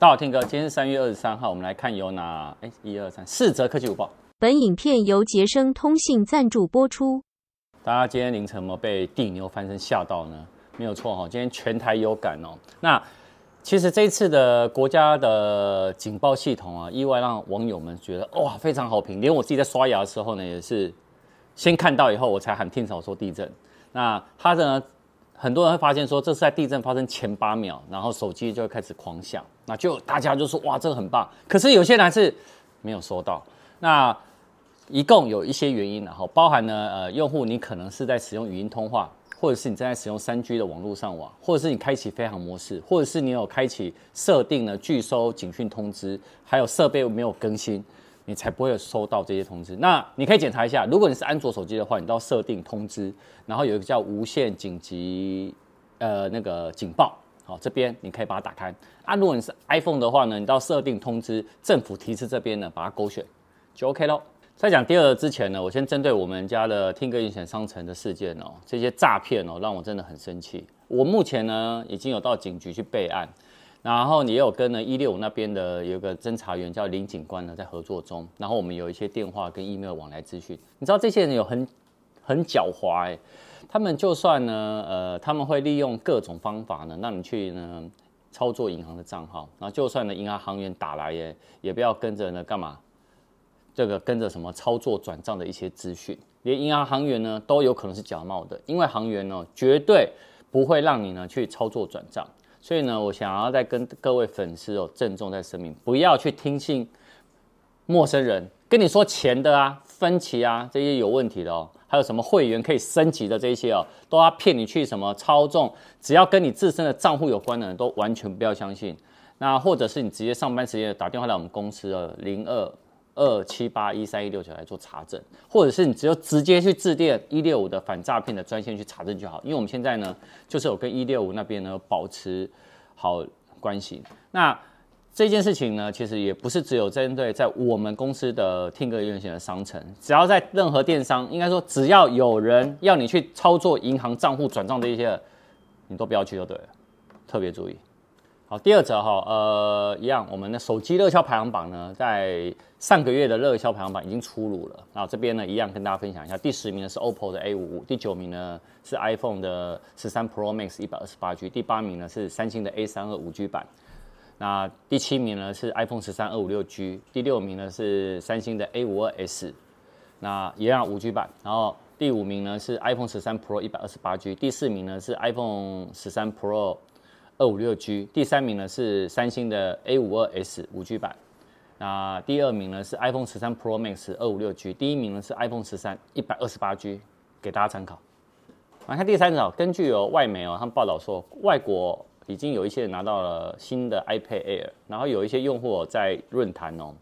大家好，Tim 哥，今天是三月二十三号，我们来看有哪哎一二三四则科技午报。本影片由杰生通信赞助播出。大家今天凌晨有没有被地牛翻身吓到呢？没有错哈，今天全台有感哦。那其实这一次的国家的警报系统啊，意外让网友们觉得哇非常好评，连我自己在刷牙的时候呢，也是先看到以后我才喊 Tim 嫂说地震。那他呢？很多人会发现说，这是在地震发生前八秒，然后手机就会开始狂响，那就大家就说哇，这个很棒。可是有些人还是没有收到。那一共有一些原因，然后包含呢，呃，用户你可能是在使用语音通话，或者是你正在使用三 G 的网络上网，或者是你开启飞航模式，或者是你有开启设定了拒收警讯通知，还有设备没有更新。你才不会收到这些通知。那你可以检查一下，如果你是安卓手机的话，你到设定通知，然后有一个叫无线紧急呃那个警报，好，这边你可以把它打开。啊，如果你是 iPhone 的话呢，你到设定通知政府提示这边呢，把它勾选就 OK 喽。在讲第二之前呢，我先针对我们家的听歌音响商城的事件哦，这些诈骗哦，让我真的很生气。我目前呢已经有到警局去备案。然后你也有跟呢一六五那边的有个侦查员叫林警官呢在合作中，然后我们有一些电话跟 email 往来资讯。你知道这些人有很很狡猾哎，他们就算呢呃他们会利用各种方法呢让你去呢操作银行的账号，然后就算呢银行行员打来也也不要跟着呢干嘛，这个跟着什么操作转账的一些资讯，连银行行员呢都有可能是假冒的，因为行员呢绝对不会让你呢去操作转账。所以呢，我想要再跟各位粉丝哦郑重再声明，不要去听信陌生人跟你说钱的啊、分期啊这些有问题的哦，还有什么会员可以升级的这些哦，都要骗你去什么操纵，只要跟你自身的账户有关的人都完全不要相信。那或者是你直接上班时间打电话来我们公司的零二二七八一三一六九来做查证，或者是你只有直接去致电一六五的反诈骗的专线去查证就好，因为我们现在呢，就是有跟一六五那边呢保持好关系。那这件事情呢，其实也不是只有针对在我们公司的听歌音响的商城，只要在任何电商，应该说只要有人要你去操作银行账户转账这一些，你都不要去就对了，特别注意。好，第二则哈，呃，一样，我们的手机热销排行榜呢，在上个月的热销排行榜已经出炉了。然后这边呢，一样跟大家分享一下，第十名呢是 OPPO 的 A 五五，第九名呢是 iPhone 的十三 Pro Max 一百二十八 G，第八名呢是三星的 A 三二五 G 版，那第七名呢是 iPhone 十三二五六 G，第六名呢是三星的 A 五二 S，那一样五 G 版，然后第五名呢是 iPhone 十三 Pro 一百二十八 G，第四名呢是 iPhone 十三 Pro。二五六 G，第三名呢是三星的 A 五二 S 五 G 版，那第二名呢是 iPhone 十三 Pro Max 二五六 G，第一名呢是 iPhone 十三一百二十八 G，给大家参考。来看第三条，根据有外媒哦，他们报道说，外国已经有一些人拿到了新的 iPad Air，然后有一些用户在论坛哦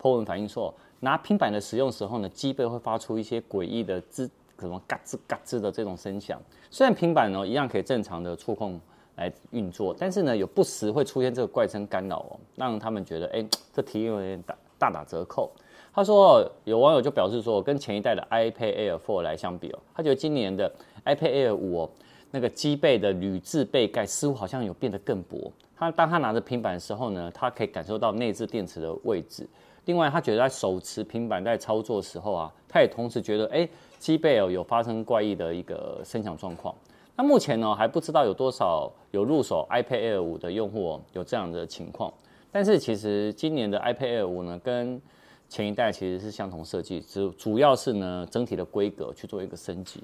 ，po 文反映说，拿平板的使用时候呢，机背会发出一些诡异的吱什么嘎吱嘎吱的这种声响，虽然平板呢一样可以正常的触控。来运作，但是呢，有不时会出现这个怪声干扰哦，让他们觉得，哎，这体验有点大大打折扣。他说，有网友就表示说，跟前一代的 iPad Air 4来相比哦，他觉得今年的 iPad Air 5哦，那个机背的铝制背盖似乎好像有变得更薄。他当他拿着平板的时候呢，他可以感受到内置电池的位置。另外，他觉得在手持平板在操作的时候啊，他也同时觉得，哎，机背哦有发生怪异的一个声响状况。那目前呢，还不知道有多少有入手 iPad Air 5的用户有这样的情况。但是其实今年的 iPad Air 5呢，跟前一代其实是相同设计，主主要是呢整体的规格去做一个升级。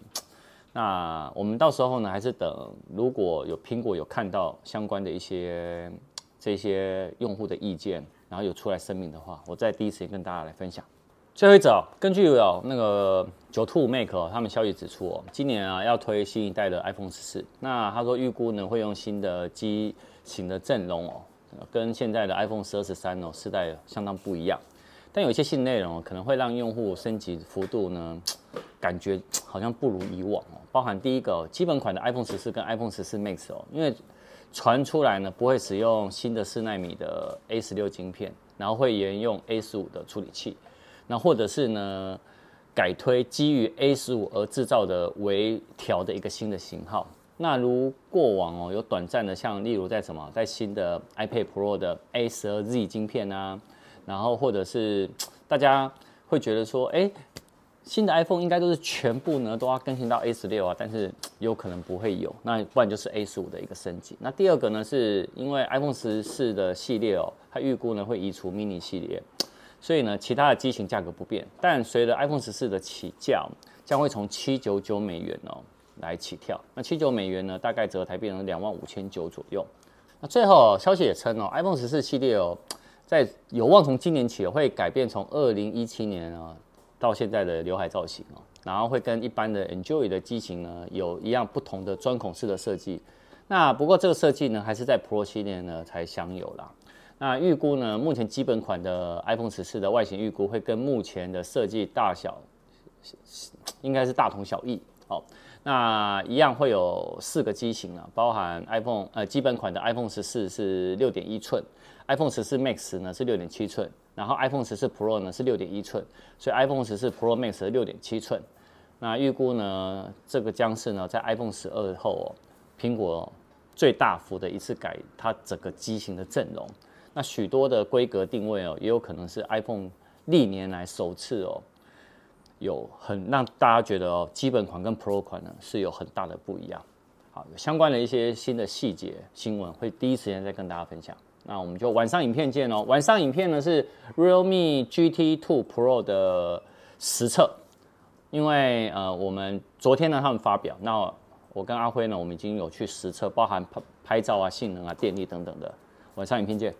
那我们到时候呢，还是等如果有苹果有看到相关的一些这些用户的意见，然后有出来声明的话，我再第一时间跟大家来分享。最后一则，根据有那个九兔 Mac 他们消息指出哦，今年啊要推新一代的 iPhone 十四。那他说预估呢会用新的机型的阵容哦，跟现在的 iPhone 十二、十三哦世代相当不一样。但有一些新内容可能会让用户升级幅度呢，感觉好像不如以往哦。包含第一个基本款的 iPhone 十四跟 iPhone 十四 Max 哦，因为传出来呢不会使用新的四纳米的 A 十六晶片，然后会沿用 A 十五的处理器。那或者是呢，改推基于 A 十五而制造的微调的一个新的型号。那如过往哦，有短暂的，像例如在什么，在新的 iPad Pro 的 A 十二 Z 晶片啊，然后或者是大家会觉得说，哎，新的 iPhone 应该都是全部呢都要更新到 A 十六啊，但是有可能不会有，那不然就是 A 十五的一个升级。那第二个呢，是因为 iPhone 十四的系列哦，它预估呢会移除 mini 系列，所以呢其他的机型价格不变，但随着 iPhone 十四的起价，将会从七九九美元哦。来起跳，那七九美元呢，大概折台变成两万五千九左右。那最后消息也称哦，iPhone 十四系列哦，在有望从今年起会改变从二零一七年啊到现在的刘海造型哦，然后会跟一般的 Enjoy 的机型呢有一样不同的钻孔式的设计。那不过这个设计呢，还是在 Pro 系列呢才享有啦。那预估呢，目前基本款的 iPhone 十四的外形预估会跟目前的设计大小应该是大同小异哦。那一样会有四个机型啊，包含 iPhone 呃基本款的 iPhone 十四是六点一寸，iPhone 十四 Max 呢是六点七寸，然后 iPhone 十四 Pro 呢是六点一寸，所以 iPhone 十四 Pro Max 是六点七寸。那预估呢，这个将是呢在 iPhone 十二后哦，苹果最大幅的一次改它整个机型的阵容。那许多的规格定位哦，也有可能是 iPhone 历年来首次哦。有很让大家觉得哦，基本款跟 Pro 款呢是有很大的不一样。好，相关的一些新的细节新闻会第一时间再跟大家分享。那我们就晚上影片见哦。晚上影片呢是 Realme GT 2 Pro 的实测，因为呃我们昨天呢他们发表，那我跟阿辉呢我们已经有去实测，包含拍拍照啊、性能啊、电力等等的。晚上影片见。